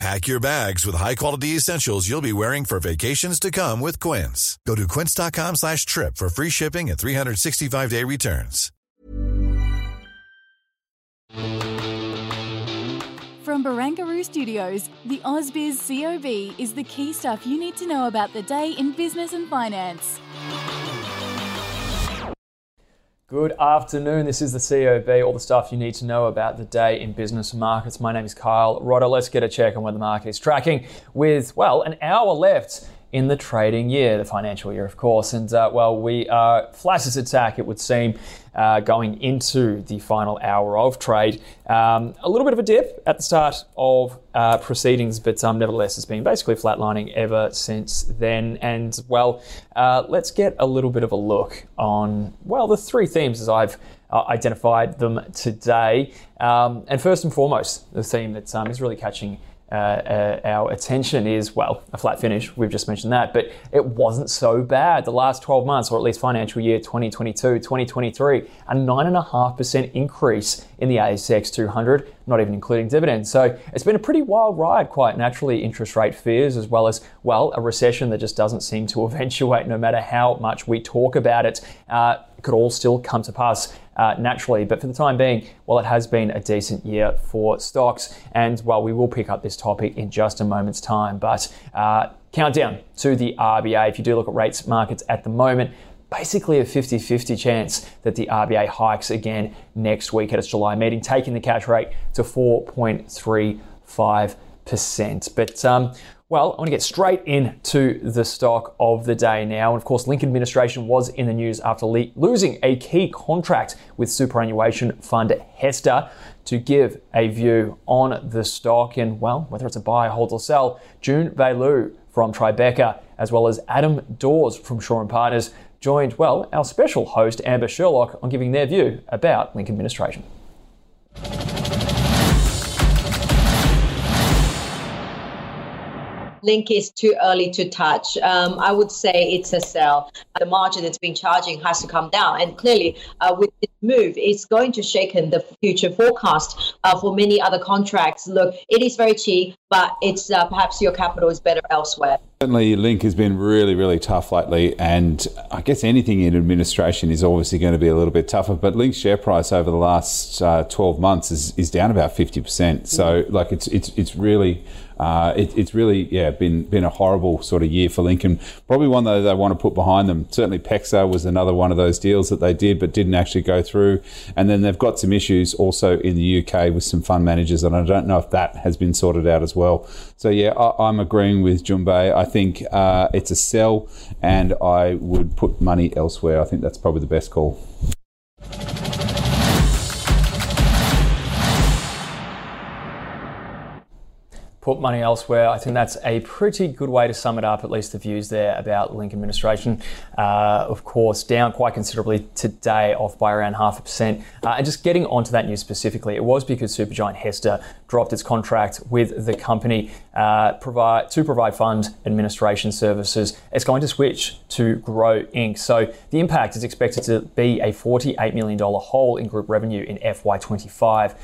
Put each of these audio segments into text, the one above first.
Pack your bags with high-quality essentials you'll be wearing for vacations to come with Quince. Go to quince.com slash trip for free shipping and 365-day returns. From Barangaroo Studios, the AusBiz COB is the key stuff you need to know about the day in business and finance. Good afternoon. This is the COB, all the stuff you need to know about the day in business markets. My name is Kyle Rodda. Let's get a check on where the market is tracking with, well, an hour left in the trading year, the financial year, of course. And, uh, well, we are flat as attack, it would seem, uh, going into the final hour of trade. Um, a little bit of a dip at the start of uh, proceedings, but um, nevertheless, it's been basically flatlining ever since then. And, well, uh, let's get a little bit of a look on, well, the three themes as I've uh, identified them today. Um, and first and foremost, the theme that um, is really catching uh, uh, our attention is, well, a flat finish. We've just mentioned that, but it wasn't so bad. The last 12 months, or at least financial year 2022, 2023, a 9.5% increase in the ASX 200, not even including dividends. So it's been a pretty wild ride, quite naturally. Interest rate fears, as well as, well, a recession that just doesn't seem to eventuate no matter how much we talk about it. Uh, could all still come to pass uh, naturally. But for the time being, well, it has been a decent year for stocks. And well, we will pick up this topic in just a moment's time. But uh, countdown to the RBA. If you do look at rates markets at the moment, basically a 50 50 chance that the RBA hikes again next week at its July meeting, taking the cash rate to 4.35%. But um, well, I want to get straight into the stock of the day now. And of course, Link Administration was in the news after le- losing a key contract with superannuation fund HESTA to give a view on the stock and, well, whether it's a buy, hold, or sell. Jun Bei Liu from Tribeca, as well as Adam Dawes from Shaw and Partners, joined, well, our special host, Amber Sherlock, on giving their view about Link Administration. Link is too early to touch. Um, I would say it's a sell. The margin that's been charging has to come down. And clearly, uh, with this move, it's going to shaken the future forecast uh, for many other contracts. Look, it is very cheap, but it's uh, perhaps your capital is better elsewhere. Certainly, Link has been really, really tough lately, and I guess anything in administration is obviously going to be a little bit tougher. But Link's share price over the last uh, 12 months is, is down about 50%. So, like, it's it's it's really uh, it, it's really yeah been been a horrible sort of year for Lincoln. Probably one that they want to put behind them. Certainly, PEXA was another one of those deals that they did but didn't actually go through. And then they've got some issues also in the UK with some fund managers, and I don't know if that has been sorted out as well. So yeah, I, am agreeing with Jun Bei. I think uh, it's a sell, and I would put money elsewhere. I think that's probably the best call. Put money elsewhere. I think that's a pretty good way to sum it up, at least the views there about Link administration. Uh, of course, down quite considerably today, off by around half a percent. Uh, and just getting onto that news specifically, it was because supergiant HESTA dropped its contract with the company uh, provide, to provide fund administration services. It's going to switch to Grow Inc. So the impact is expected to be a $48 million hole in group revenue in FY25.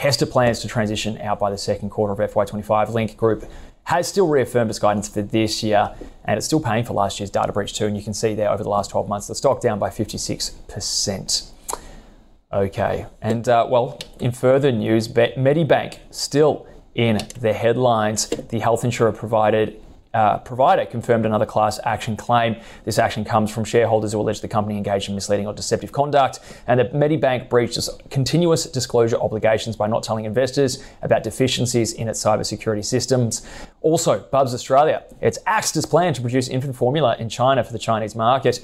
HESTA plans to transition out by the second quarter of FY25. Link Group has still reaffirmed its guidance for this year, and it's still paying for last year's data breach too. And you can see there over the last 12 months, the stock down by 56%. Okay, and uh, well, in further news, Medibank still in the headlines. The health insurer provided uh, provider confirmed another class action claim. This action comes from shareholders who allege the company engaged in misleading or deceptive conduct and that Medibank breached its continuous disclosure obligations by not telling investors about deficiencies in its cybersecurity systems. Also, Bubs Australia, it's axed its plan to produce infant formula in China for the Chinese market.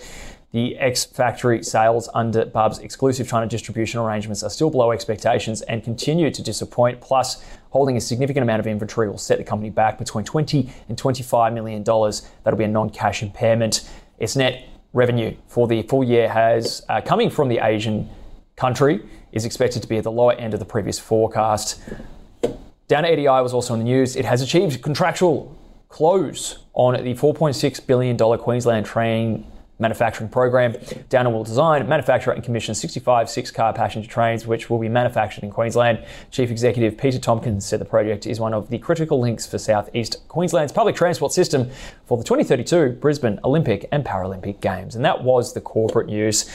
The ex factory sales under Bub's exclusive China distribution arrangements are still below expectations and continue to disappoint. Plus, holding a significant amount of inventory will set the company back between 20 and 25 million dollars. That'll be a non-cash impairment. Its net revenue for the full year has uh, coming from the Asian country is expected to be at the lower end of the previous forecast. Downer EDI was also in the news. It has achieved contractual close on the $4.6 billion Queensland train manufacturing program. Downer will design, manufacture, and commission 65 six car passenger trains, which will be manufactured in Queensland. Chief Executive Peter Tompkins said the project is one of the critical links for southeast Queensland's public transport system for the 2032 Brisbane Olympic and Paralympic Games. And that was the corporate news.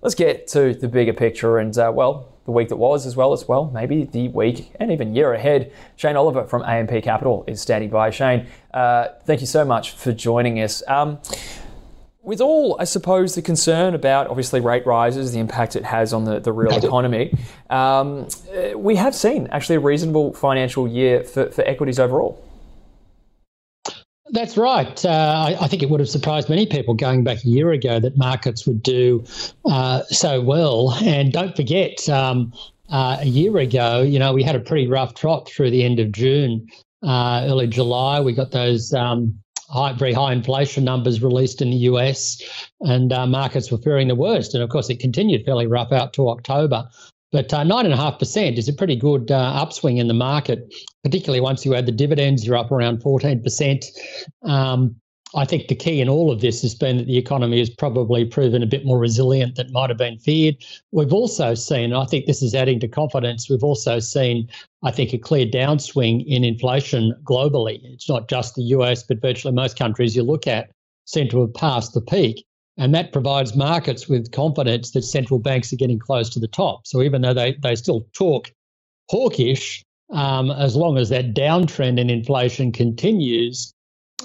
Let's get to the bigger picture and, uh, well, the week that was, as well as well, maybe the week and even year ahead. Shane Oliver from AMP Capital is standing by. Shane, uh, thank you so much for joining us. Um, with all, I suppose, the concern about obviously rate rises, the impact it has on the, the real economy, um, uh, we have seen actually a reasonable financial year for, for equities overall. That's right. Uh, I, I, think it would have surprised many people going back a year ago that markets would do uh, so well. And don't forget, um, uh, a year ago, you know, we had a pretty rough trot through the end of June, uh, early July. We got those um, high, very high inflation numbers released in the US, and uh, markets were fearing the worst. And of course, it continued fairly rough out to October. But uh, nine and a half percent is a pretty good uh, upswing in the market, particularly once you add the dividends. You're up around fourteen percent. Um, I think the key in all of this has been that the economy has probably proven a bit more resilient than might have been feared. We've also seen, and I think this is adding to confidence, we've also seen, I think, a clear downswing in inflation globally. It's not just the US, but virtually most countries you look at seem to have passed the peak. And that provides markets with confidence that central banks are getting close to the top. So even though they, they still talk hawkish, um, as long as that downtrend in inflation continues,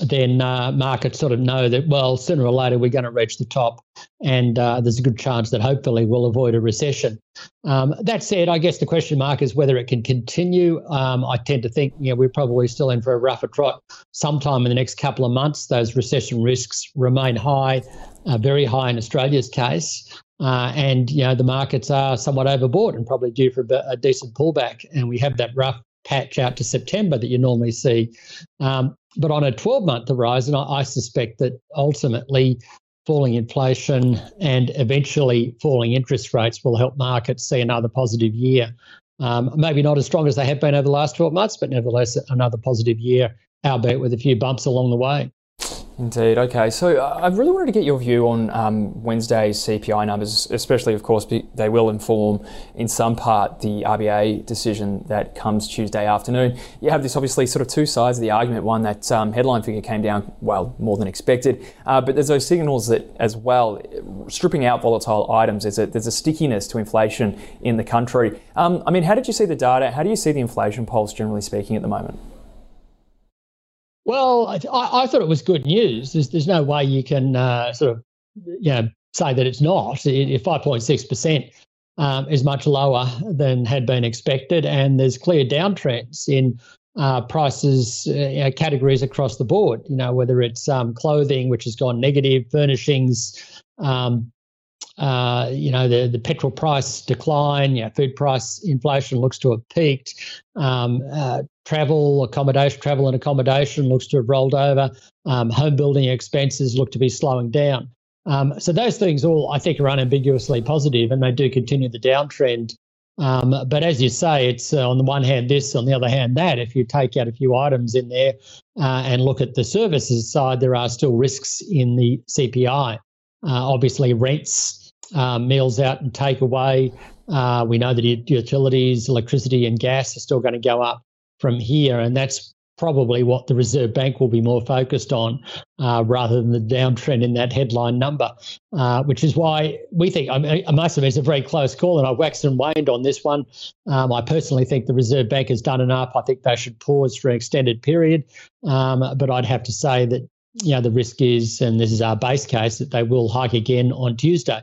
then uh, markets sort of know that, well, sooner or later we're going to reach the top, and uh, there's a good chance that hopefully we'll avoid a recession. Um, that said, I guess the question mark is whether it can continue. Um, I tend to think, you know, we're probably still in for a rougher trot sometime in the next couple of months. Those recession risks remain high, uh, very high in Australia's case. Uh, and you know the markets are somewhat overbought and probably due for a, a decent pullback. And we have that rough patch out to September that you normally see. Um, but on a 12 month horizon, I, I suspect that ultimately falling inflation and eventually falling interest rates will help markets see another positive year. Um, maybe not as strong as they have been over the last 12 months, but nevertheless, another positive year, albeit with a few bumps along the way. Indeed. Okay. So uh, I really wanted to get your view on um, Wednesday's CPI numbers, especially, of course, they will inform in some part the RBA decision that comes Tuesday afternoon. You have this obviously sort of two sides of the argument. One, that um, headline figure came down, well, more than expected. Uh, but there's those signals that, as well, stripping out volatile items, there's a, there's a stickiness to inflation in the country. Um, I mean, how did you see the data? How do you see the inflation pulse, generally speaking, at the moment? Well, I, I, thought it was good news. There's, there's no way you can uh, sort of, you know, say that it's not. If 5.6% um, is much lower than had been expected, and there's clear downtrends in uh, prices uh, categories across the board. You know, whether it's um, clothing, which has gone negative, furnishings, um, uh, you know, the, the petrol price decline, you know, food price inflation looks to have peaked. Um, uh, travel, accommodation, travel and accommodation looks to have rolled over. Um, home building expenses look to be slowing down. Um, so those things all, I think, are unambiguously positive, and they do continue the downtrend. Um, but as you say, it's uh, on the one hand this, on the other hand that. If you take out a few items in there uh, and look at the services side, there are still risks in the CPI. Uh, obviously, rents um, meals out and takeaway. Uh, we know that utilities, electricity, and gas are still going to go up from here, and that's probably what the Reserve Bank will be more focused on uh, rather than the downtrend in that headline number, uh, which is why we think, I, mean, I must admit, it's a very close call, and I've waxed and waned on this one. Um, I personally think the Reserve Bank has done enough. I think they should pause for an extended period, um, but I'd have to say that you know, the risk is, and this is our base case, that they will hike again on Tuesday,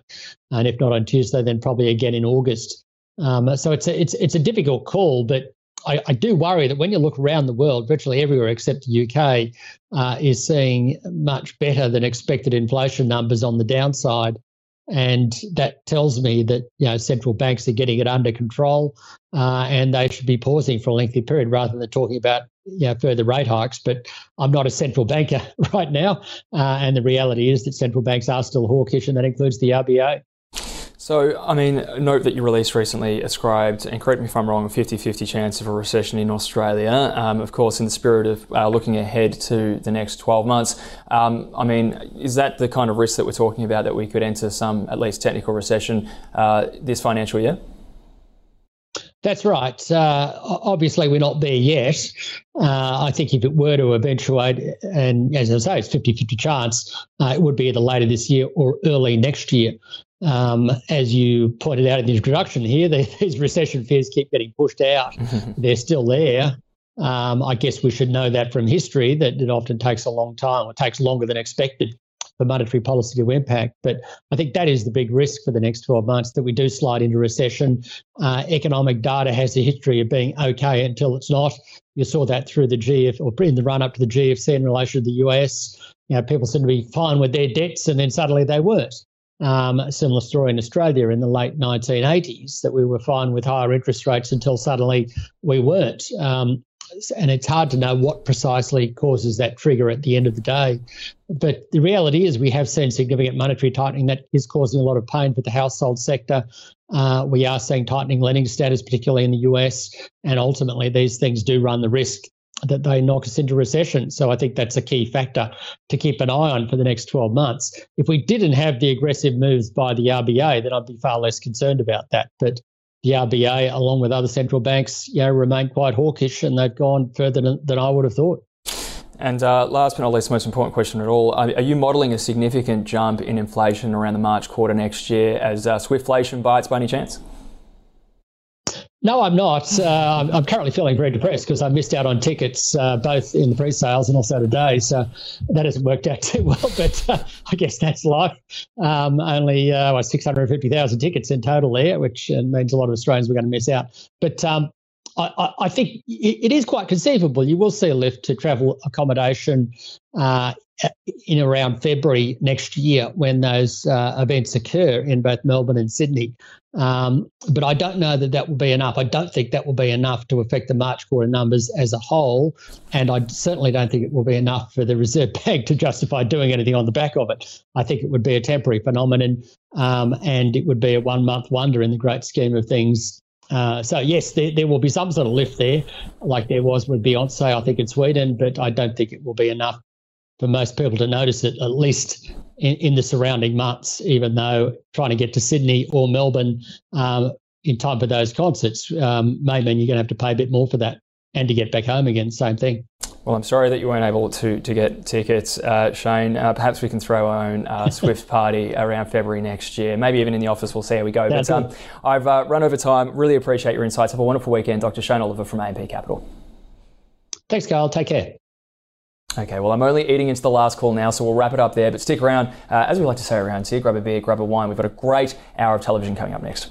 and if not on Tuesday, then probably again in August. Um, so it's a, it's it's a difficult call, but I, I, do worry that when you look around the world, virtually everywhere except the UK uh, is seeing much better than expected inflation numbers on the downside, and that tells me that you know central banks are getting it under control, uh, and they should be pausing for a lengthy period rather than talking about you know, further rate hikes. But I'm not a central banker right now, uh, and the reality is that central banks are still hawkish, and that includes the RBA. So, I mean, note that you released recently ascribed, and correct me if I'm wrong, a 50 50 chance of a recession in Australia. Um, of course, in the spirit of uh, looking ahead to the next 12 months. Um, I mean, is that the kind of risk that we're talking about that we could enter some, at least technical recession uh, this financial year? That's right. Uh, obviously, we're not there yet. Uh, I think if it were to eventuate, and as I say, it's 50 50 chance, uh, it would be either later this year or early next year. Um, as you pointed out in the introduction here, these recession fears keep getting pushed out. They're still there. Um, I guess we should know that from history that it often takes a long time, or takes longer than expected for monetary policy to impact. But I think that is the big risk for the next 12 months that we do slide into recession. Uh, economic data has a history of being okay until it's not. You saw that through the GF or in the run up to the GFC in relation to the US. You know, people seem to be fine with their debts and then suddenly they weren't. Um, a similar story in Australia in the late 1980s that we were fine with higher interest rates until suddenly we weren't. Um, and it's hard to know what precisely causes that trigger at the end of the day. But the reality is, we have seen significant monetary tightening that is causing a lot of pain for the household sector. Uh, we are seeing tightening lending standards, particularly in the US, and ultimately these things do run the risk that they knock us into recession. So I think that's a key factor to keep an eye on for the next 12 months. If we didn't have the aggressive moves by the RBA, then I'd be far less concerned about that. But the RBA, along with other central banks, you know, remain quite hawkish, and they've gone further than, than I would have thought. And uh, last but not least, most important question at all: Are, are you modelling a significant jump in inflation around the March quarter next year as uh, Swiftflation bites by any chance? No, I'm not. Uh, I'm currently feeling very depressed because I missed out on tickets uh, both in the pre-sales and also today. So that hasn't worked out too well, but uh, I guess that's life. Um, only uh, 650,000 tickets in total there, which uh, means a lot of Australians were going to miss out. But um, I, I, think it is quite conceivable. You will see a lift to travel accommodation uh, in around February next year when those uh, events occur in both Melbourne and Sydney. Um, but I don't know that that will be enough. I don't think that will be enough to affect the March quarter numbers as a whole. And I certainly don't think it will be enough for the Reserve Bank to justify doing anything on the back of it. I think it would be a temporary phenomenon um, and it would be a one month wonder in the great scheme of things uh, so yes, there, there will be some sort of lift there, like there was with Beyonce, I think in Sweden, but I don't think it will be enough for most people to notice it, at least in, in the surrounding months. Even though trying to get to Sydney or Melbourne um, in time for those concerts um, may mean you're going to have to pay a bit more for that, and to get back home again, same thing. Well, I'm sorry that you weren't able to, to get tickets, uh, Shane. Uh, perhaps we can throw our own uh, Swift party around February next year. Maybe even in the office. We'll see how we go. but um, I've uh, run over time. Really appreciate your insights. Have a wonderful weekend, Dr. Shane Oliver from AMP Capital. Thanks, Carl. Take care. Okay, well, I'm only eating into the last call now, so we'll wrap it up there. But stick around. Uh, as we like to say around here, grab a beer, grab a wine. We've got a great hour of television coming up next.